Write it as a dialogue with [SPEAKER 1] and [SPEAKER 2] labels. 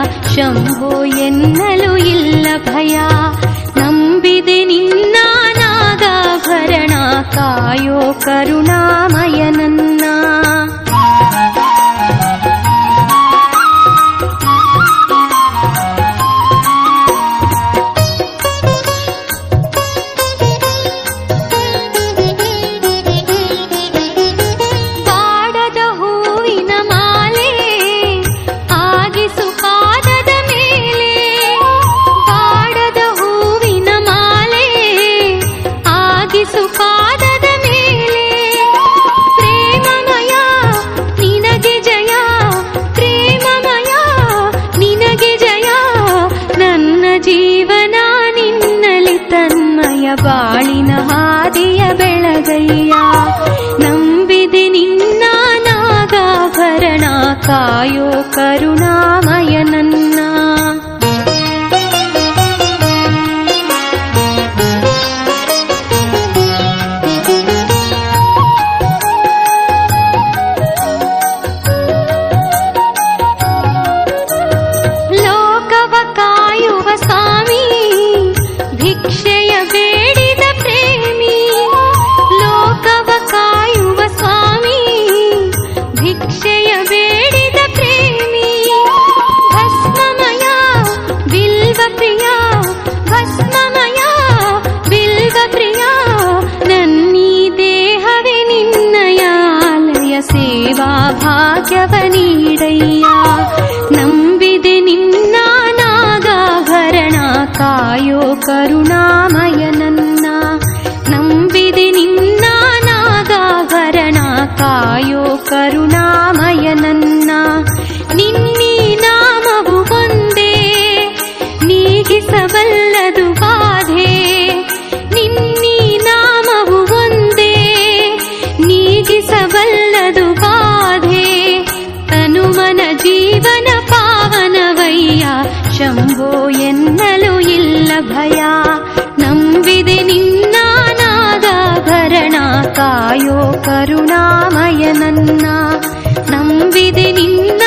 [SPEAKER 1] ಶಂಭೋ ಎನ್ನಲು ಇಲ್ಲ ಭಯ ನಂಬಿದೆ ನಿನ್ನ ನಾಗಾಭರಣ ಕಾಯೋ ಕರುಣಾಮಯನನ್ನ ತನ್ಮಯ ಬಾಳಿನ ಹಾದಿಯ ಬೆಳಗಯ್ಯ ನಂಬಿದೆ ನಿನ್ನ ನಾಗಾಭರಣ ಕಾಯೋ ಕರುಣಾಮಯ ಬೇಡಿದ ಪ್ರೇಮಿ ಭಸ್ಮಮಯ ಬಿಲ್ವ ಪ್ರಿಯ ಭಸ್ಮಮಯ ಬಿಲ್ವ ಪ್ರಿಯ ನನ್ನೀ ದೇಹವೇ ನಿನ್ನಯ ಆಲಯ ಸೇವಾ ಭಾಗ್ಯವ ನೀಡಯ್ಯ ನಂಬಿದೆ ನಿನ್ನ ನಾಗಾಭರಣ ಕಾಯೋ ಕರುಣಾಮಯ भया नम् विदिनी नानादाभरणाकायो करुणामय नन्ना नम् निन्ना